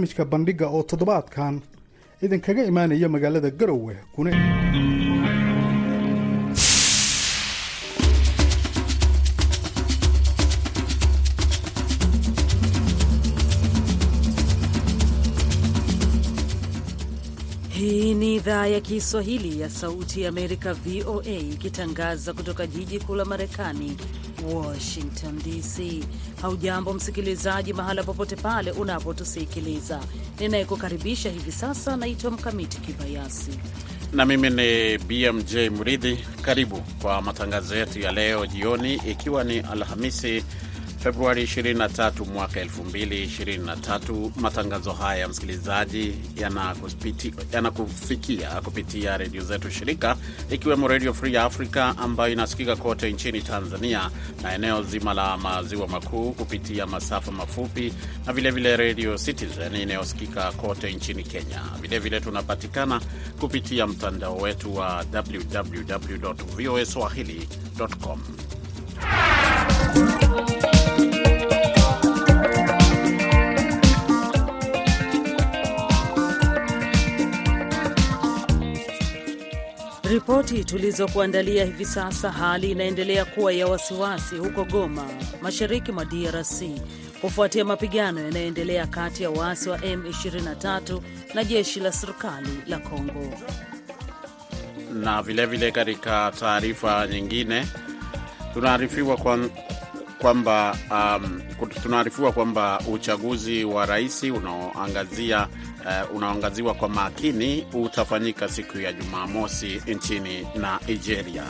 barnaamijka bandhiga oo toddobaadkan idinkaga imaanaya magaalada garowe kuna Hii ni idhaa ya Kiswahili ya Sauti ya Amerika, VOA, ikitangaza kutoka jiji kuu la Marekani, Washington DC. Haujambo msikilizaji, mahala popote pale unapotusikiliza. Ninayekukaribisha hivi sasa naitwa Mkamiti Kibayasi na mimi ni BMJ Mridhi. Karibu kwa matangazo yetu ya leo jioni, ikiwa ni Alhamisi Februari 23 mwaka 2023. Matangazo haya msikilizaji, yanakufikia yana kupitia redio zetu shirika, ikiwemo Redio Free Africa ambayo inasikika kote nchini Tanzania na eneo zima la maziwa makuu kupitia masafa mafupi na vilevile Redio Citizen inayosikika kote nchini Kenya. Vilevile tunapatikana kupitia mtandao wetu wa www voa swahili.com. Ripoti tulizokuandalia hivi sasa, hali inaendelea kuwa ya wasiwasi huko Goma, mashariki mwa DRC kufuatia mapigano yanayoendelea kati ya waasi wa M23 na jeshi la serikali la Kongo. Na vilevile katika taarifa nyingine tunaarifiwa kwamba um, tunaarifiwa kwamba uchaguzi wa rais unaoangazia uh, unaoangaziwa kwa makini utafanyika siku ya Jumamosi nchini Nigeria.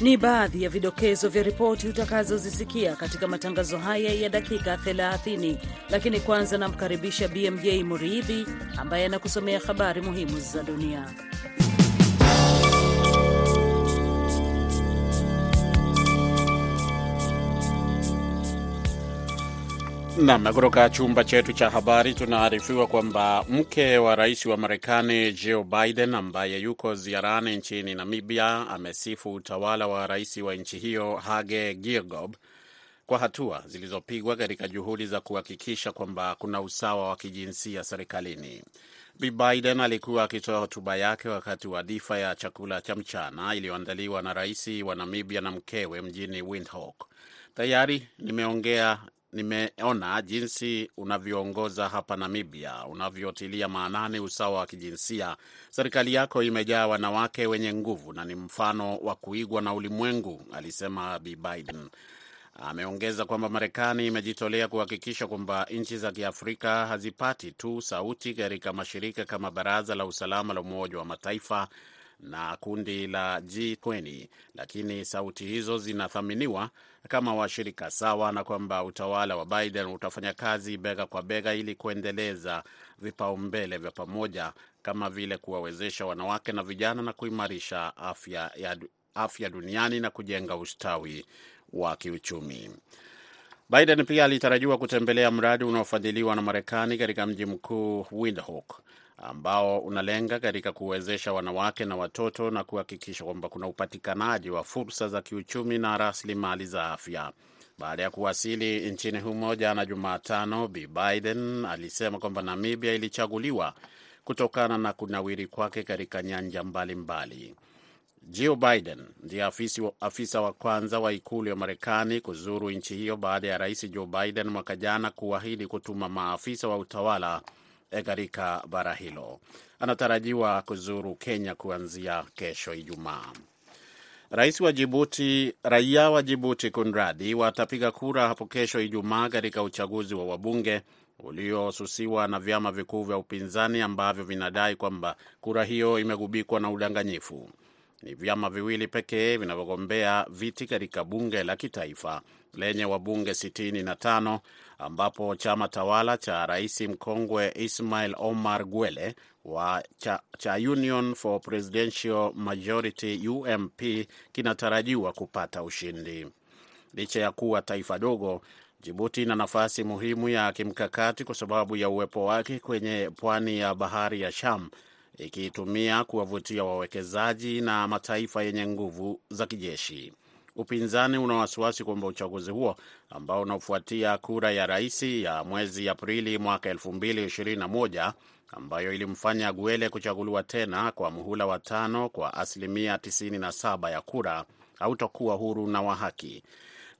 Ni baadhi ya vidokezo vya ripoti utakazozisikia katika matangazo haya ya dakika 30, lakini kwanza namkaribisha BMJ Muridhi ambaye anakusomea habari muhimu za dunia. Nam, kutoka chumba chetu cha habari tunaarifiwa kwamba mke wa rais wa Marekani Joe Biden ambaye yuko ziarani nchini Namibia amesifu utawala wa rais wa nchi hiyo Hage Geingob kwa hatua zilizopigwa katika juhudi za kuhakikisha kwamba kuna usawa wa kijinsia serikalini. Bi Biden alikuwa akitoa hotuba yake wakati wa dhifa ya chakula cha mchana iliyoandaliwa na rais wa Namibia na mkewe mjini Windhoek. Tayari nimeongea nimeona jinsi unavyoongoza hapa Namibia, unavyotilia maanani usawa wa kijinsia. Serikali yako imejaa wanawake wenye nguvu na ni mfano wa kuigwa na ulimwengu, alisema Bi Biden. Ameongeza kwamba Marekani imejitolea kuhakikisha kwamba nchi za Kiafrika hazipati tu sauti katika mashirika kama Baraza la Usalama la Umoja wa Mataifa na kundi la G20 lakini sauti hizo zinathaminiwa kama washirika sawa, na kwamba utawala wa Biden utafanya kazi bega kwa bega ili kuendeleza vipaumbele vya pamoja kama vile kuwawezesha wanawake na vijana na kuimarisha afya, ya, afya duniani na kujenga ustawi wa kiuchumi. Biden pia alitarajiwa kutembelea mradi unaofadhiliwa na Marekani katika mji mkuu Windhoek ambao unalenga katika kuwezesha wanawake na watoto na kuhakikisha kwamba kuna upatikanaji wa fursa za kiuchumi na rasilimali za afya. Baada ya kuwasili nchini humo jana Jumatano, Bi Biden alisema kwamba Namibia ilichaguliwa kutokana na kunawiri kwake katika nyanja mbalimbali. Joe Biden ndiye afisa wa kwanza wa ikulu ya Marekani kuzuru nchi hiyo baada ya rais Joe Biden mwaka jana kuahidi kutuma maafisa wa utawala katika bara hilo. Anatarajiwa kuzuru Kenya kuanzia kesho Ijumaa. Rais wa Jibuti, raia wa Jibuti kunradi, watapiga kura hapo kesho Ijumaa katika uchaguzi wa wabunge uliosusiwa na vyama vikuu vya upinzani ambavyo vinadai kwamba kura hiyo imegubikwa na udanganyifu. Ni vyama viwili pekee vinavyogombea viti katika bunge la kitaifa lenye wabunge 65 ambapo chama tawala cha rais mkongwe Ismail Omar Gwele wa cha, cha Union for Presidential Majority UMP kinatarajiwa kupata ushindi. Licha ya kuwa taifa dogo, Jibuti ina nafasi muhimu ya kimkakati kwa sababu ya uwepo wake kwenye pwani ya bahari ya Sham, ikiitumia kuwavutia wawekezaji na mataifa yenye nguvu za kijeshi. upinzani una wasiwasi kwamba uchaguzi huo ambao unafuatia kura ya rais ya mwezi Aprili mwaka 2021 ambayo ilimfanya Guele kuchaguliwa tena kwa muhula wa tano kwa asilimia 97 ya kura hautakuwa huru na wa haki.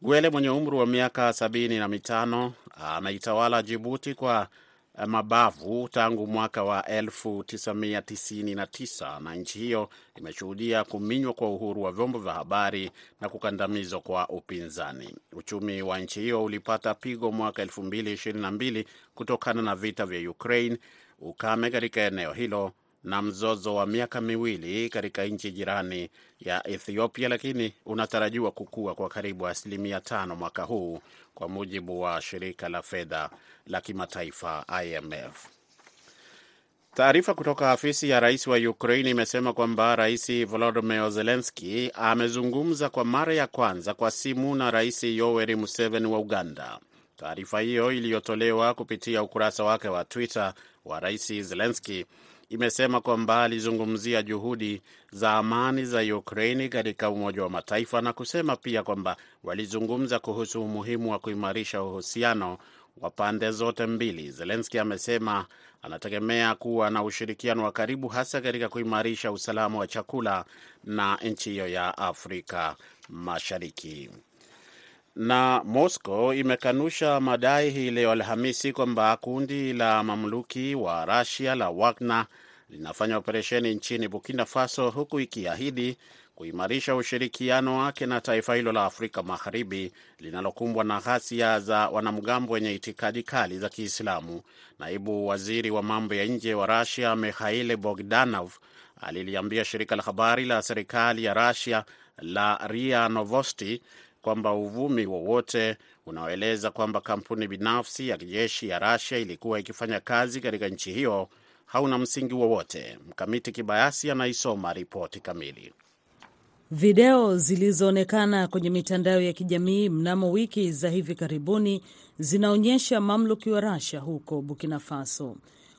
Guele mwenye umri wa miaka sabini na mitano anaitawala Jibuti kwa mabavu tangu mwaka wa 1999 na nchi hiyo imeshuhudia kuminywa kwa uhuru wa vyombo vya habari na kukandamizwa kwa upinzani. Uchumi wa nchi hiyo ulipata pigo mwaka 2022 kutokana na vita vya Ukraine, ukame katika eneo hilo na mzozo wa miaka miwili katika nchi jirani ya Ethiopia, lakini unatarajiwa kukua kwa karibu asilimia tano mwaka huu kwa mujibu wa shirika la fedha la kimataifa IMF. Taarifa kutoka afisi ya rais wa Ukraine imesema kwamba Rais Volodymyr Zelensky amezungumza kwa mara ya kwanza kwa simu na Rais Yoweri Museveni wa Uganda. Taarifa hiyo iliyotolewa kupitia ukurasa wake wa Twitter wa Rais Zelensky imesema kwamba alizungumzia juhudi za amani za Ukraini katika Umoja wa Mataifa na kusema pia kwamba walizungumza kuhusu umuhimu wa kuimarisha uhusiano wa pande zote mbili. Zelenski amesema anategemea kuwa na ushirikiano wa karibu hasa katika kuimarisha usalama wa chakula na nchi hiyo ya Afrika Mashariki. Na Moscow imekanusha madai hii leo Alhamisi kwamba kundi la mamluki wa Russia la Wagner linafanya operesheni nchini Burkina Faso, huku ikiahidi kuimarisha ushirikiano wake na taifa hilo la Afrika Magharibi linalokumbwa na ghasia za wanamgambo wenye itikadi kali za Kiislamu. Naibu waziri wa mambo ya nje wa Russia Mikhail Bogdanov aliliambia shirika la habari la serikali ya Russia la RIA Novosti kwamba uvumi wowote unaoeleza kwamba kampuni binafsi ya kijeshi ya Russia ilikuwa ikifanya kazi katika nchi hiyo hauna msingi wowote. Mkamiti Kibayasi anaisoma ripoti kamili. Video zilizoonekana kwenye mitandao ya kijamii mnamo wiki za hivi karibuni zinaonyesha mamluki wa Russia huko Burkina Faso.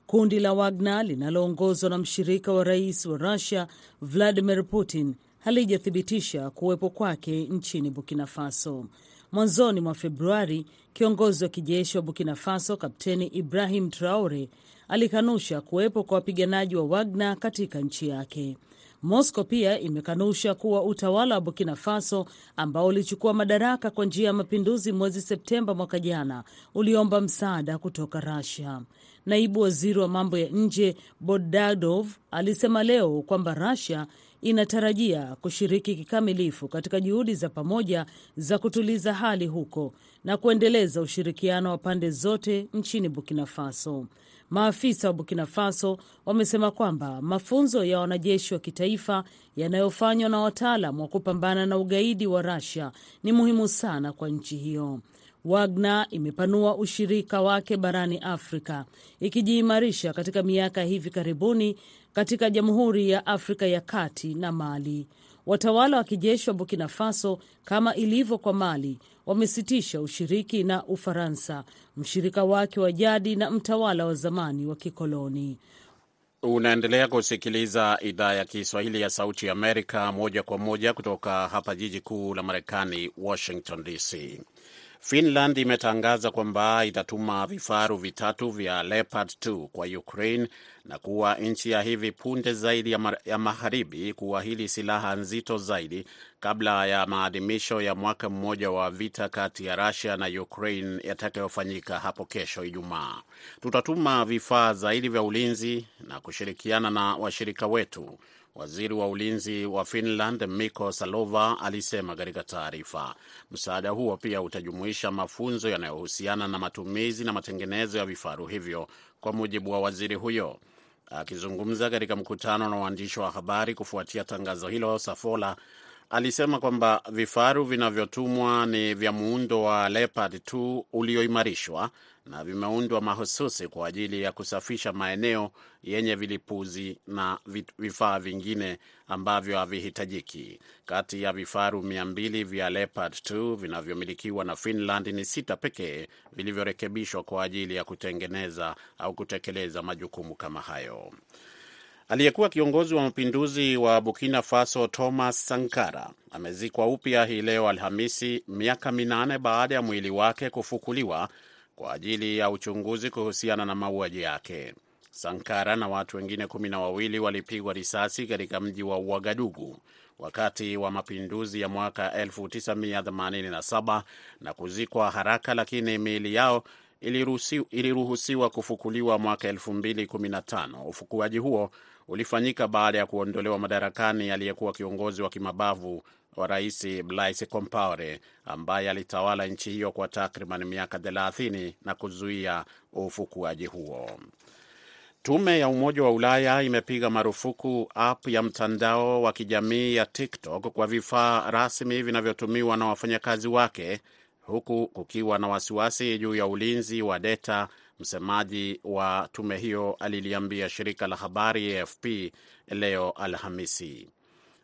Kundi la Wagner linaloongozwa na mshirika wa rais wa Russia Vladimir Putin halijathibitisha kuwepo kwake nchini Burkina Faso. Mwanzoni mwa Februari, kiongozi wa kijeshi wa Burkina Faso Kapteni Ibrahim Traore alikanusha kuwepo kwa wapiganaji wa Wagner katika nchi yake. Moscow pia imekanusha kuwa utawala wa Burkina Faso ambao ulichukua madaraka kwa njia ya mapinduzi mwezi Septemba mwaka jana uliomba msaada kutoka Russia. Naibu waziri wa mambo ya nje Bodadov alisema leo kwamba Russia inatarajia kushiriki kikamilifu katika juhudi za pamoja za kutuliza hali huko na kuendeleza ushirikiano wa pande zote nchini Burkina Faso. Maafisa wa Burkina Faso wamesema kwamba mafunzo ya wanajeshi wa kitaifa yanayofanywa na wataalam wa kupambana na ugaidi wa Russia ni muhimu sana kwa nchi hiyo. Wagner imepanua ushirika wake barani Afrika, ikijiimarisha katika miaka hivi karibuni katika Jamhuri ya Afrika ya Kati na Mali. Watawala wa kijeshi wa Burkina Faso, kama ilivyo kwa Mali, wamesitisha ushiriki na Ufaransa, mshirika wake wa jadi na mtawala wa zamani wa kikoloni. Unaendelea kusikiliza idhaa ya Kiswahili ya Sauti ya Amerika moja kwa moja kutoka hapa jiji kuu la Marekani, Washington DC. Finland imetangaza kwamba itatuma vifaru vitatu vya Leopard 2 kwa Ukraine na kuwa nchi ya hivi punde zaidi ya, ma ya magharibi kuahidi silaha nzito zaidi kabla ya maadhimisho ya mwaka mmoja wa vita kati ya Russia na Ukraine yatakayofanyika hapo kesho Ijumaa. Tutatuma vifaa zaidi vya ulinzi na kushirikiana na washirika wetu Waziri wa ulinzi wa Finland Mikko Salova alisema katika taarifa. Msaada huo pia utajumuisha mafunzo yanayohusiana na matumizi na matengenezo ya vifaru hivyo, kwa mujibu wa waziri huyo. Akizungumza katika mkutano na waandishi wa habari kufuatia tangazo hilo, Safola alisema kwamba vifaru vinavyotumwa ni vya muundo wa Leopard 2 ulioimarishwa na vimeundwa mahususi kwa ajili ya kusafisha maeneo yenye vilipuzi na vifaa vingine ambavyo havihitajiki. Kati ya vifaru mia mbili vya Leopard 2 vinavyomilikiwa na Finland ni sita pekee vilivyorekebishwa kwa ajili ya kutengeneza au kutekeleza majukumu kama hayo. Aliyekuwa kiongozi wa mapinduzi wa Burkina Faso Thomas Sankara amezikwa upya hii leo Alhamisi, miaka minane baada ya mwili wake kufukuliwa kwa ajili ya uchunguzi kuhusiana na mauaji yake. Sankara na watu wengine kumi na wawili walipigwa risasi katika mji wa Uagadugu wakati wa mapinduzi ya mwaka 1987 na kuzikwa haraka, lakini miili yao iliruhusiwa kufukuliwa mwaka 2015. Ufukuaji huo ulifanyika baada ya kuondolewa madarakani aliyekuwa kiongozi wa kimabavu wa rais Blaise Compaore ambaye alitawala nchi hiyo kwa takriban miaka 30 na kuzuia ufukuaji huo. Tume ya Umoja wa Ulaya imepiga marufuku app ya mtandao wa kijamii ya TikTok kwa vifaa rasmi vinavyotumiwa na wafanyakazi wake huku kukiwa na wasiwasi juu ya ulinzi wa data. Msemaji wa tume hiyo aliliambia shirika la habari AFP leo Alhamisi.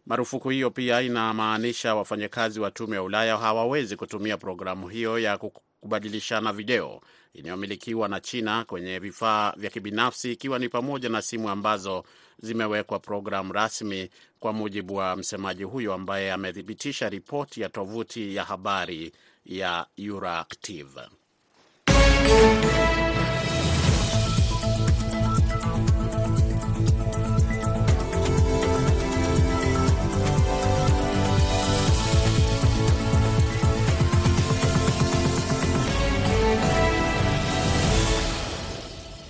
Marufuku hiyo pia inamaanisha wafanyakazi wa tume ya Ulaya hawawezi kutumia programu hiyo ya kubadilishana video inayomilikiwa na China kwenye vifaa vya kibinafsi, ikiwa ni pamoja na simu ambazo zimewekwa programu rasmi, kwa mujibu wa msemaji huyo ambaye amethibitisha ripoti ya tovuti ya habari ya Euractiv.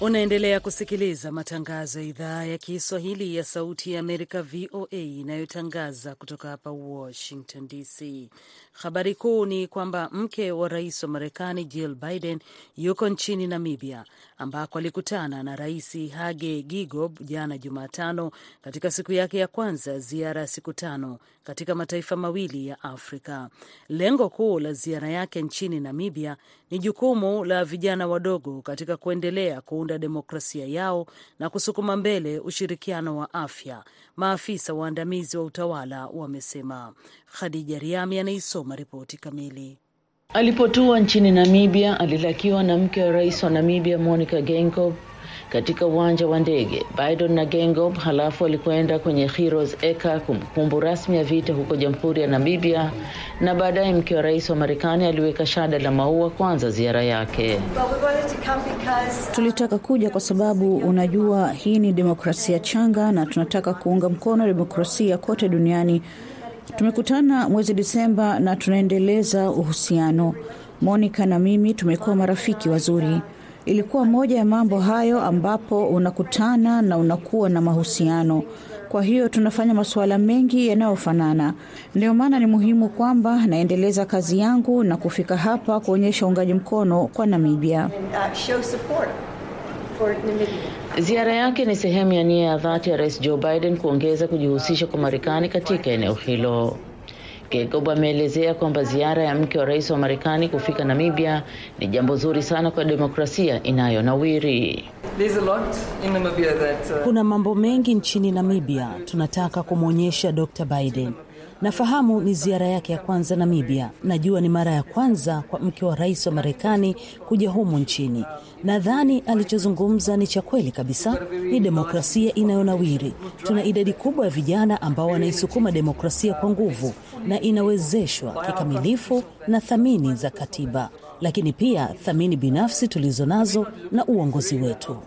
Unaendelea kusikiliza matangazo ya idhaa ya Kiswahili ya Sauti ya Amerika, VOA, inayotangaza kutoka hapa Washington DC. Habari kuu ni kwamba mke wa rais wa Marekani Jill Biden yuko nchini Namibia, ambako alikutana na Rais Hage Geingob jana Jumatano, katika siku yake ya kwanza ziara ya siku tano katika mataifa mawili ya Afrika. Lengo kuu la ziara yake nchini Namibia ni jukumu la vijana wadogo katika kuendelea kuunda demokrasia yao na kusukuma mbele ushirikiano wa afya, maafisa waandamizi wa utawala wamesema. Khadija Riami anaisoma ripoti kamili. Alipotua nchini Namibia, alilakiwa na mke wa rais wa Namibia Monica Geingob katika uwanja wa ndege. Biden na Gengob halafu alikwenda kwenye Heroes Eka, kumbukumbu rasmi ya vita huko Jamhuri ya Namibia, na baadaye mke wa rais wa Marekani aliweka shada la maua kwanza ziara yake. Tulitaka kuja kwa sababu unajua, hii ni demokrasia changa na tunataka kuunga mkono demokrasia kote duniani. Tumekutana mwezi Disemba na tunaendeleza uhusiano. Monica na mimi tumekuwa marafiki wazuri. Ilikuwa moja ya mambo hayo ambapo unakutana na unakuwa na mahusiano. Kwa hiyo tunafanya masuala mengi yanayofanana. Ndio maana ni muhimu kwamba naendeleza kazi yangu na kufika hapa kuonyesha uungaji mkono kwa Namibia. Ziara yake ni sehemu ya nia ya dhati ya Rais Joe Biden kuongeza kujihusisha kwa Marekani katika eneo hilo. Geingob ameelezea kwamba ziara ya mke wa rais wa Marekani kufika Namibia ni jambo zuri sana kwa demokrasia inayonawiri. Kuna mambo mengi nchini Namibia tunataka kumwonyesha Dr. Biden. Nafahamu ni ziara yake ya kwanza Namibia. Najua ni mara ya kwanza kwa mke wa rais wa Marekani kuja humu nchini. Nadhani alichozungumza ni cha kweli kabisa. Ni demokrasia inayonawiri. Tuna idadi kubwa ya vijana ambao wanaisukuma demokrasia kwa nguvu na inawezeshwa kikamilifu na thamani za katiba, lakini pia thamani binafsi tulizo nazo na uongozi wetu.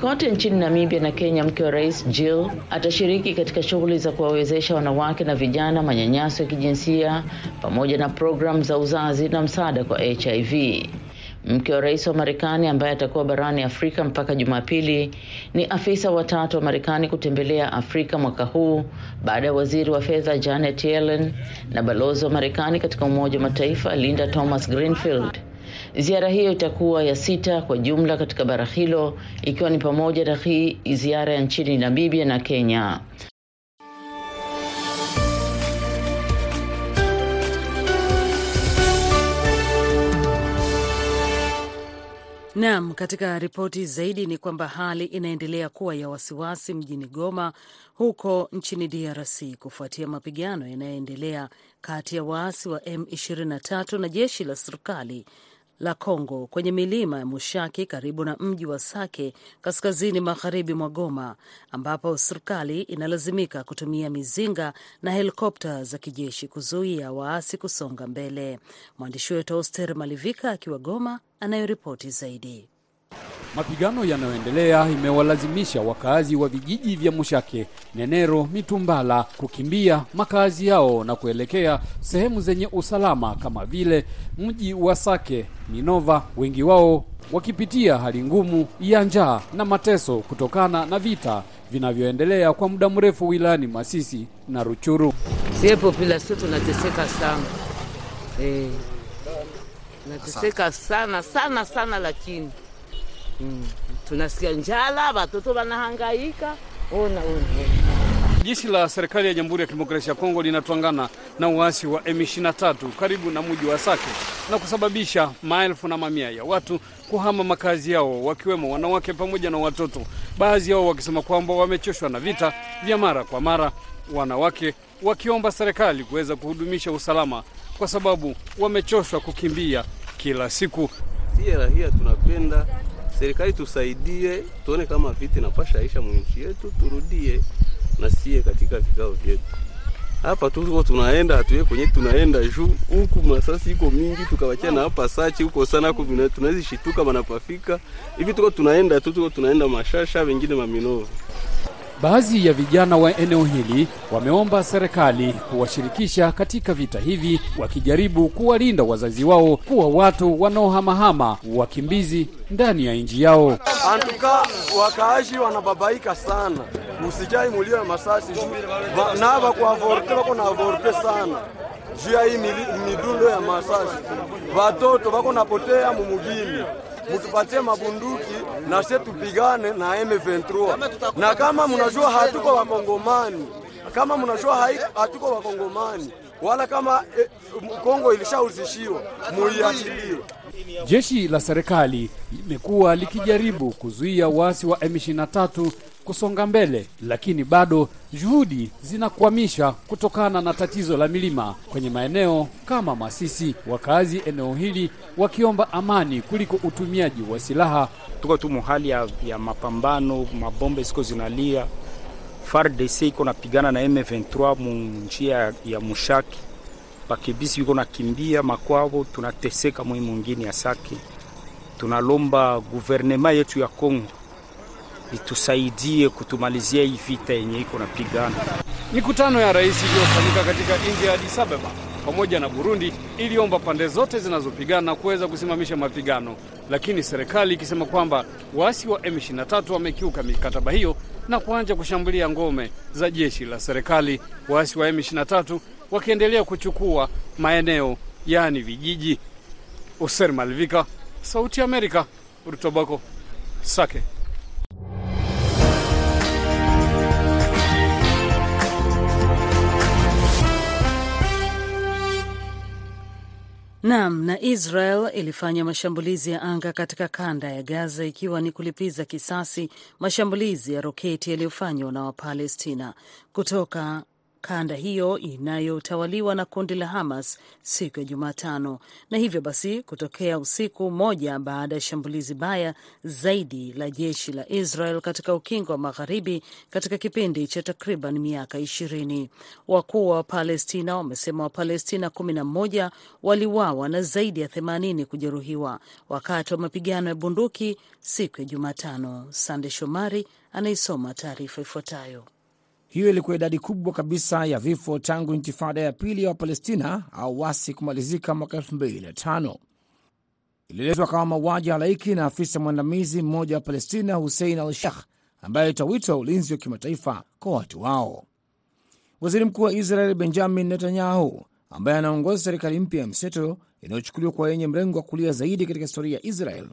Kote nchini Namibia na Kenya, mke wa rais Jill atashiriki katika shughuli za kuwawezesha wanawake na vijana manyanyaso ya kijinsia pamoja na programu za uzazi na msaada kwa HIV. Mke wa rais wa Marekani ambaye atakuwa barani Afrika mpaka Jumapili ni afisa watatu wa Marekani kutembelea Afrika mwaka huu baada ya waziri wa fedha Janet Yellen na balozi wa Marekani katika Umoja wa Mataifa Linda Thomas Greenfield. Ziara hiyo itakuwa ya sita kwa jumla katika bara hilo ikiwa ni pamoja na hii ziara ya nchini Namibia na Kenya. Naam, katika ripoti zaidi ni kwamba hali inaendelea kuwa ya wasiwasi mjini Goma huko nchini DRC kufuatia mapigano yanayoendelea kati ya waasi wa M23 na jeshi la serikali la Kongo kwenye milima ya Mushaki karibu na mji wa Sake kaskazini magharibi mwa Goma, ambapo serikali inalazimika kutumia mizinga na helikopta za kijeshi kuzuia waasi kusonga mbele. Mwandishi wetu Oster Malivika akiwa Goma anayoripoti zaidi. Mapigano yanayoendelea imewalazimisha wakazi wa vijiji vya Mushake, Nenero, Mitumbala kukimbia makazi yao na kuelekea sehemu zenye usalama kama vile mji wa Sake, Minova, wengi wao wakipitia hali ngumu ya njaa na mateso kutokana na vita vinavyoendelea kwa muda mrefu wilayani Masisi na Ruchuru. Sie populasio tunateseka sana eh, tunateseka sana sana sana, lakini Mm. Tunasikia njala, watoto wanahangaika. Ona, ona, ona. Jeshi la serikali ya Jamhuri ya Kidemokrasia ya Kongo linatwangana na uasi wa M23 karibu na mji wa Sake na kusababisha maelfu na mamia ya watu kuhama makazi yao, wakiwemo wanawake pamoja na watoto, baadhi yao wakisema kwamba wamechoshwa na vita vya mara kwa mara, wanawake wakiomba serikali kuweza kuhudumisha usalama kwa sababu wamechoshwa kukimbia kila siku. Sie rahia tunapenda serikali tusaidie, tuone kama vita inapasha isha mwinchi yetu, turudie na sie katika vikao vyetu. Hapa tuko tunaenda hatuye kwenye tunaenda juu huku masasi iko mingi, tukawacha na hapa sachi huko sana huko, tunaweza shituka manapafika hivi, tuko tunaenda tu, tuko tunaenda mashasha, wengine maminovu. Baadhi ya vijana wa eneo hili wameomba serikali kuwashirikisha katika vita hivi, wakijaribu kuwalinda wazazi wao kuwa watu wanaohamahama wakimbizi ndani ya nchi yao. Antuka wakaaji wanababaika sana, usikai mulio ya masasi. Na bakuavorte vako na vorte sana. Juu ya hii midundo ya masasi, watoto vako napotea mumugini mutupatie mabunduki na sie tupigane na M23. Na kama mnajua hatuko wakongomani, kama mnajua hatuko wakongomani wala kama eh, Kongo ilishauzishiwa muiachilie. Jeshi la serikali limekuwa likijaribu kuzuia waasi wa M23 kusonga mbele, lakini bado juhudi zinakwamisha kutokana na tatizo la milima kwenye maeneo kama Masisi. Wakazi eneo hili wakiomba amani kuliko utumiaji wa silaha. Tuko tu muhali ya, ya mapambano, mabombe ziko zinalia. FARDC iko napigana na M23 mu njia ya Mushaki, bakibisi iko nakimbia makwao, tunateseka mwi mwingine ya Sake. Tunalomba guvernema yetu ya Kongo itusaidie kutumalizia hii vita yenye iko napigana. Mikutano ya rais iliyofanyika katika nchi ya Addis Ababa pamoja na Burundi iliomba pande zote zinazopigana kuweza kusimamisha mapigano, lakini serikali ikisema kwamba waasi wa M23 wamekiuka mikataba hiyo na kuanza kushambulia ngome za jeshi la serikali, waasi wa M23 wakiendelea kuchukua maeneo yaani vijiji. Oser Malvika, Sauti ya Amerika, Rutobako, Sake. Naam, na Israel ilifanya mashambulizi ya anga katika kanda ya Gaza ikiwa ni kulipiza kisasi mashambulizi ya roketi yaliyofanywa na Wapalestina kutoka kanda hiyo inayotawaliwa na kundi la Hamas siku ya Jumatano, na hivyo basi kutokea usiku mmoja baada ya shambulizi baya zaidi la jeshi la Israel katika ukingo wa magharibi katika kipindi cha takriban miaka ishirini. Wakuu wa Palestina wamesema Wapalestina kumi na mmoja waliwawa na zaidi ya themanini kujeruhiwa wakati wa mapigano ya bunduki siku ya Jumatano. Sande Shomari anaisoma taarifa ifuatayo. Hiyo ilikuwa idadi kubwa kabisa ya vifo tangu intifada ya pili ya Wapalestina au wasi kumalizika mwaka elfu mbili na tano. Ilielezwa kama mauaji halaiki na afisa mwandamizi mmoja wa Palestina, Hussein al Sheikh, ambaye alitoa wito wa ulinzi wa kimataifa kwa watu wao. Waziri mkuu wa Israel Benjamin Netanyahu, ambaye anaongoza serikali mpya ya mseto inayochukuliwa kwa yenye mrengo wa kulia zaidi katika historia ya Israel,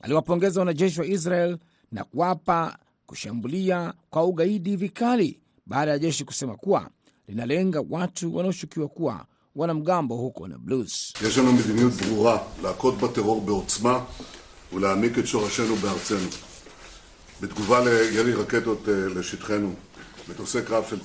aliwapongeza wanajeshi wa Israel na kuwapa kushambulia kwa ugaidi vikali baada ya jeshi kusema kuwa linalenga watu wanaoshukiwa kuwa wanamgambo huko na Blues.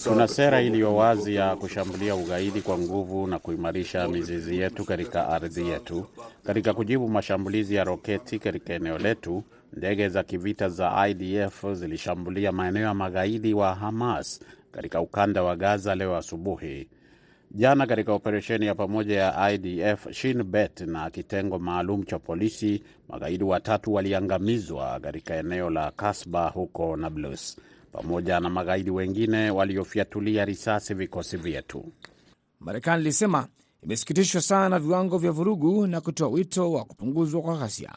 Kuna sera iliyo wazi ya kushambulia ugaidi kwa nguvu na kuimarisha mizizi yetu katika ardhi yetu. Katika kujibu mashambulizi ya roketi katika eneo letu, ndege za kivita za IDF zilishambulia maeneo ya magaidi wa Hamas katika ukanda wa Gaza leo asubuhi. Jana katika operesheni ya pamoja ya IDF, Shin Bet na kitengo maalum cha polisi, magaidi watatu waliangamizwa katika eneo la Kasba huko Nablus, pamoja na magaidi wengine waliofyatulia risasi vikosi vyetu. Marekani ilisema imesikitishwa sana na viwango vya vurugu na kutoa wito wa kupunguzwa kwa ghasia.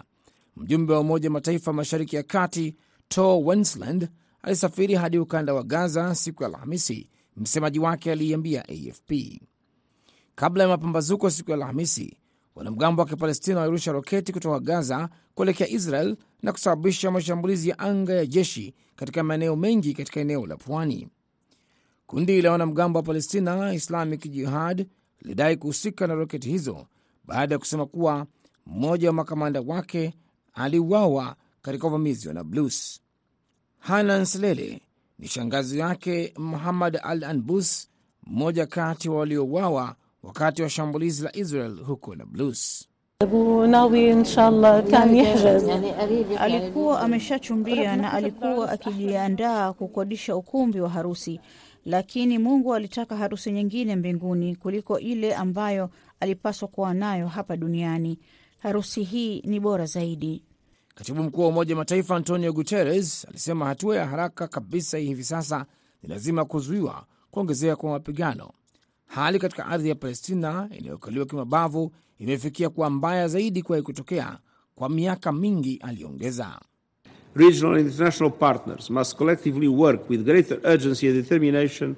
Mjumbe wa Umoja Mataifa mashariki ya kati Tor Wensland alisafiri hadi ukanda wa Gaza siku ya Alhamisi. Msemaji wake aliiambia AFP kabla ya mapambazuko siku ya Alhamisi, wanamgambo wa Kipalestina walirusha roketi kutoka Gaza kuelekea Israel na kusababisha mashambulizi ya anga ya jeshi katika maeneo mengi katika eneo la pwani. Kundi la wanamgambo wa Palestina Islamic Jihad lilidai kuhusika na roketi hizo baada ya kusema kuwa mmoja wa makamanda wake aliuawa katika uvamizi wa Nablus. Hanan Slele ni shangazi yake Muhammad Al Anbus, mmoja kati wa waliouawa wakati wa shambulizi la Israel huko Nablus. Alikuwa ameshachumbia na alikuwa akijiandaa kukodisha ukumbi wa harusi, lakini Mungu alitaka harusi nyingine mbinguni kuliko ile ambayo alipaswa kuwa nayo hapa duniani. Harusi hii ni bora zaidi. Katibu mkuu wa Umoja wa Mataifa Antonio Guterres alisema hatua ya haraka kabisa hivi sasa ni lazima kuzuiwa kuongezeka kwa mapigano. Hali katika ardhi ya Palestina inayokaliwa kimabavu imefikia kuwa mbaya zaidi kuwahi kutokea kwa miaka mingi, aliongeza. Regional and international partners must collectively work with greater urgency and determination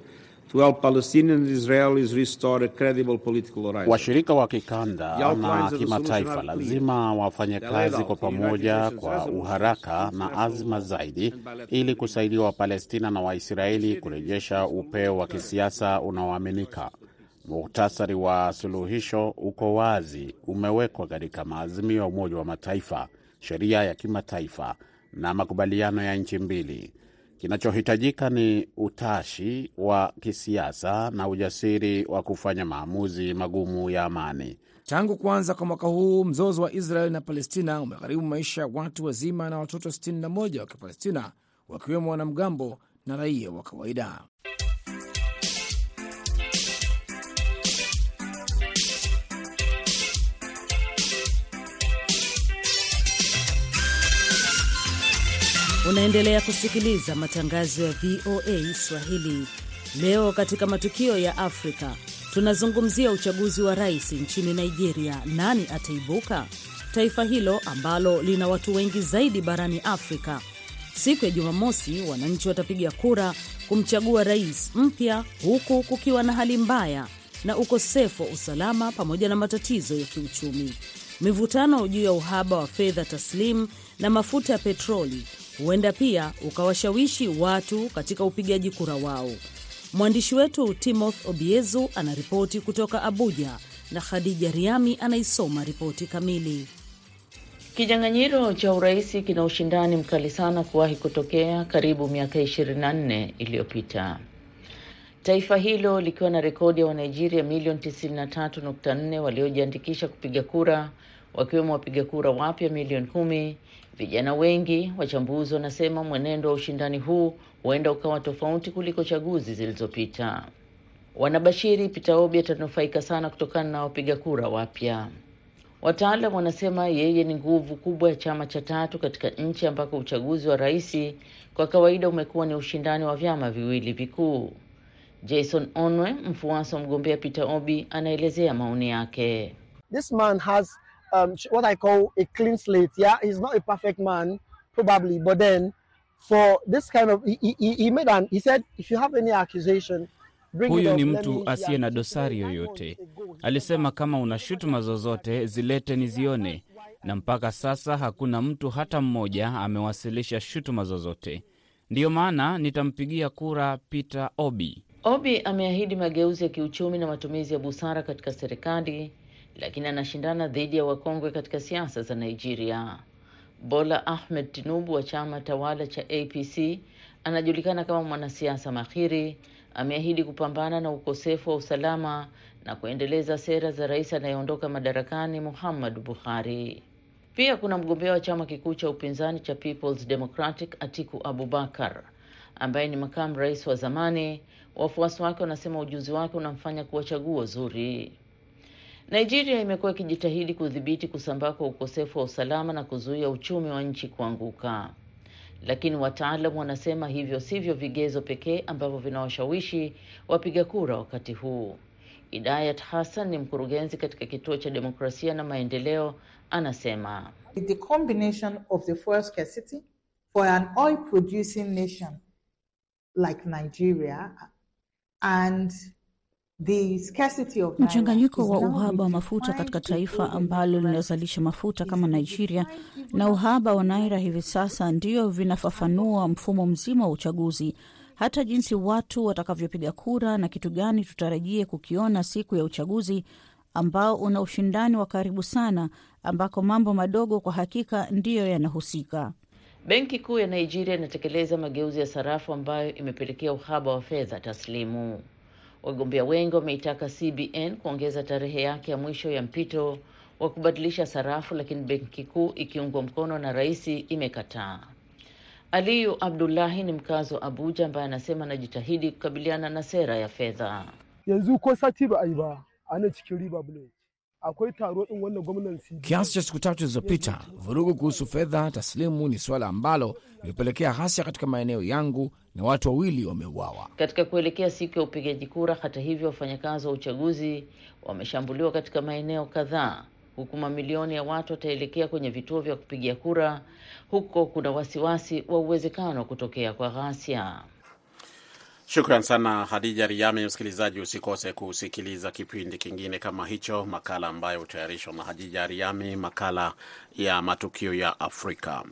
to help Palestinians Israelis restore a credible political horizon. Washirika wa kikanda na kimataifa lazima wafanye kazi kwa pamoja kwa uharaka na azma zaidi ili kusaidia Wapalestina na Waisraeli kurejesha upeo wa kisiasa unaoaminika. Muhtasari wa suluhisho uko wazi, umewekwa katika maazimio ya Umoja wa Mataifa, sheria ya kimataifa na makubaliano ya nchi mbili. Kinachohitajika ni utashi wa kisiasa na ujasiri wa kufanya maamuzi magumu ya amani. Tangu kuanza kwa mwaka huu, mzozo wa Israel na Palestina umegharimu maisha ya watu wazima na watoto 61 wa Kipalestina, wakiwemo wanamgambo na raia wa kawaida. Unaendelea kusikiliza matangazo ya VOA Swahili. Leo katika matukio ya Afrika tunazungumzia uchaguzi wa rais nchini Nigeria. Nani ataibuka? Taifa hilo ambalo lina watu wengi zaidi barani Afrika. Siku ya Jumamosi, wananchi watapiga kura kumchagua rais mpya, huku kukiwa na hali mbaya na ukosefu wa usalama pamoja na matatizo ya kiuchumi. Mivutano juu ya uhaba wa fedha taslimu na mafuta ya petroli huenda pia ukawashawishi watu katika upigaji kura wao. Mwandishi wetu Timothy Obiezu anaripoti kutoka Abuja na Khadija Riami anaisoma ripoti kamili. Kinyang'anyiro cha urais kina ushindani mkali sana kuwahi kutokea karibu miaka 24 iliyopita. Taifa hilo likiwa na rekodi ya Wanigeria milioni 93.4 waliojiandikisha kupiga kura, wakiwemo wapiga kura wapya milioni kumi. Vijana wengi, wachambuzi wanasema mwenendo wa ushindani huu huenda ukawa tofauti kuliko chaguzi zilizopita. Wanabashiri Peter Obi atanufaika sana kutokana na wapiga kura wapya. Wataalam wanasema yeye ni nguvu kubwa ya chama cha tatu katika nchi ambako uchaguzi wa rais kwa kawaida umekuwa ni ushindani wa vyama viwili vikuu. Jason Onwe, mfuasi wa mgombea Peter Obi, anaelezea maoni yake. This man has um, what I call a clean slate. Yeah, he's not a perfect man probably, but then for this kind of he, he, he made an he said if you have any accusation Huyu ni mtu asiye na dosari yoyote. Alisema kama una shutuma zozote zilete nizione, na mpaka sasa hakuna mtu hata mmoja amewasilisha shutuma zozote. Ndiyo maana nitampigia kura Peter Obi. Obi ameahidi mageuzi ya kiuchumi na matumizi ya busara katika serikali, lakini anashindana dhidi ya wakongwe katika siasa za Nigeria. Bola Ahmed Tinubu wa chama tawala cha APC anajulikana kama mwanasiasa mahiri. Ameahidi kupambana na ukosefu wa usalama na kuendeleza sera za rais anayeondoka madarakani Muhammadu Buhari. Pia kuna mgombea wa chama kikuu cha upinzani cha Peoples Democratic Atiku Abubakar ambaye ni makamu rais wa zamani. Wafuasi wake wanasema ujuzi wake unamfanya kuwa chaguo zuri. Nigeria imekuwa ikijitahidi kudhibiti kusambaa kwa ukosefu wa usalama na kuzuia uchumi wa nchi kuanguka, lakini wataalamu wanasema hivyo sivyo vigezo pekee ambavyo vinawashawishi wapiga kura wakati huu. Idayat Hassan ni mkurugenzi katika kituo cha demokrasia na maendeleo, anasema The combination of the fuel scarcity for an oil producing nation like Nigeria and mchanganyiko wa uhaba wa mafuta katika taifa ambalo linazalisha mafuta kama Nigeria na uhaba wa naira hivi sasa ndiyo vinafafanua mfumo mzima wa uchaguzi, hata jinsi watu watakavyopiga kura na kitu gani tutarajie kukiona siku ya uchaguzi ambao una ushindani wa karibu sana, ambako mambo madogo kwa hakika ndiyo yanahusika. Benki Kuu ya Nigeria inatekeleza mageuzi ya sarafu ambayo imepelekea uhaba wa fedha taslimu. Wagombea wengi wameitaka CBN kuongeza tarehe yake ya mwisho ya mpito wa kubadilisha sarafu, lakini benki kuu ikiungwa mkono na rais imekataa. Aliyu Abdullahi ni mkazi wa Abuja ambaye anasema anajitahidi kukabiliana na sera ya fedha. yanzu ko sati ba a ba ana cikin riba bullet akwai taro din wannan gwamnan Kiasi cha siku tatu zilizopita, vurugu kuhusu fedha taslimu ni suala ambalo limepelekea ghasia katika maeneo yangu na watu wawili wameuawa. Katika kuelekea siku ya upigaji kura, hata hivyo, wafanyakazi wa uchaguzi wameshambuliwa katika maeneo kadhaa, huku mamilioni ya watu wataelekea kwenye vituo vya kupigia kura. Huko kuna wasiwasi wa uwezekano wa kutokea kwa ghasia. Shukran sana Hadija Riami. Msikilizaji, usikose kusikiliza kipindi kingine kama hicho, makala ambayo hutayarishwa na Hadija Riami, makala ya matukio ya Afrika.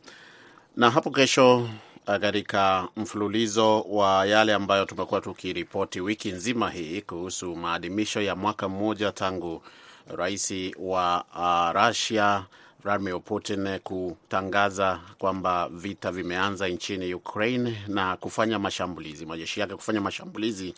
Na hapo kesho, katika mfululizo wa yale ambayo tumekuwa tukiripoti wiki nzima hii kuhusu maadhimisho ya mwaka mmoja tangu rais wa uh, Russia Vladimir Putin kutangaza kwamba vita vimeanza nchini Ukraine na kufanya mashambulizi, majeshi yake kufanya mashambulizi.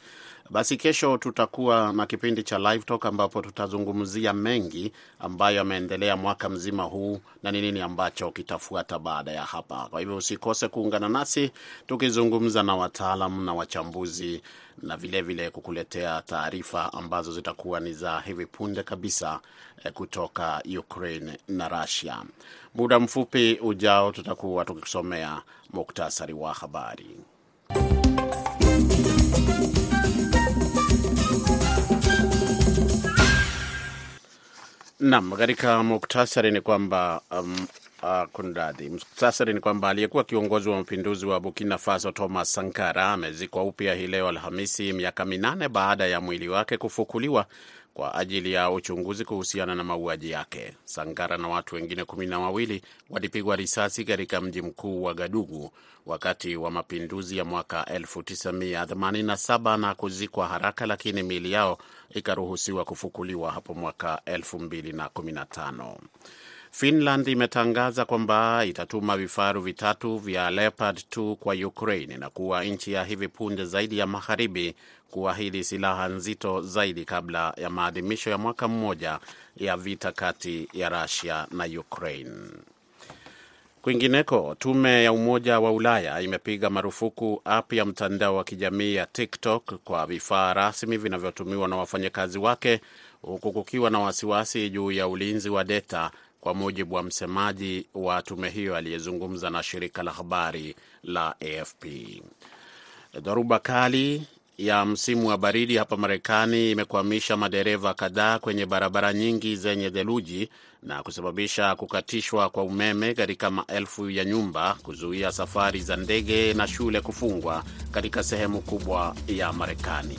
Basi kesho tutakuwa na kipindi cha Live Talk ambapo tutazungumzia mengi ambayo yameendelea mwaka mzima huu na ni nini ambacho kitafuata baada ya hapa. Kwa hivyo usikose kuungana nasi tukizungumza na wataalam na wachambuzi na vilevile vile kukuletea taarifa ambazo zitakuwa ni za hivi punde kabisa kutoka Ukraine na Russia. Muda mfupi ujao tutakuwa tukisomea muktasari wa habari. Naam, katika muktasari ni kwamba um, uh, kundadhi. Muktasari ni kwamba aliyekuwa kiongozi wa mapinduzi wa Burkina Faso Thomas Sankara amezikwa upya hii leo Alhamisi, miaka minane baada ya mwili wake kufukuliwa kwa ajili ya uchunguzi kuhusiana na mauaji yake. Sangara na watu wengine kumi na wawili walipigwa risasi katika mji mkuu wa Gadugu wakati wa mapinduzi ya mwaka 1987 na kuzikwa haraka, lakini miili yao ikaruhusiwa kufukuliwa hapo mwaka 2015. Finland imetangaza kwamba itatuma vifaru vitatu vya Leopard 2 kwa Ukraine na kuwa nchi ya hivi punde zaidi ya magharibi kuahidi silaha nzito zaidi kabla ya maadhimisho ya mwaka mmoja ya vita kati ya Russia na Ukraine. Kwingineko, tume ya Umoja wa Ulaya imepiga marufuku app ya mtandao wa kijamii ya TikTok kwa vifaa rasmi vinavyotumiwa na wafanyakazi wake huku kukiwa na wasiwasi juu ya ulinzi wa data kwa mujibu wa msemaji wa tume hiyo aliyezungumza na shirika la habari la AFP. Dhoruba kali ya msimu wa baridi hapa Marekani imekwamisha madereva kadhaa kwenye barabara nyingi zenye theluji na kusababisha kukatishwa kwa umeme katika maelfu ya nyumba, kuzuia safari za ndege na shule kufungwa katika sehemu kubwa ya Marekani.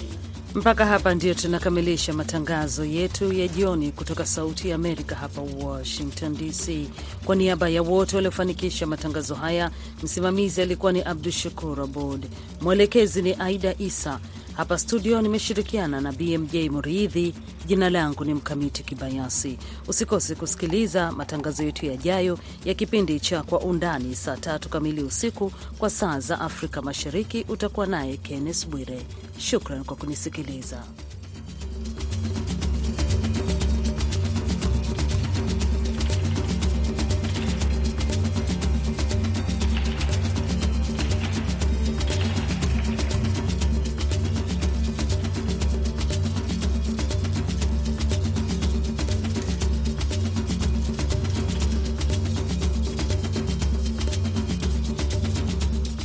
Mpaka hapa ndio tunakamilisha matangazo yetu ya jioni kutoka Sauti ya Amerika hapa Washington DC. Kwa niaba ya wote waliofanikisha matangazo haya, msimamizi alikuwa ni Abdu Shakur Abod, mwelekezi ni Aida Isa. Hapa studio nimeshirikiana na BMJ Muridhi. Jina langu ni Mkamiti Kibayasi. Usikose kusikiliza matangazo yetu yajayo ya kipindi cha Kwa Undani saa tatu kamili usiku kwa saa za Afrika Mashariki. Utakuwa naye Kennes Bwire. Shukran kwa kunisikiliza.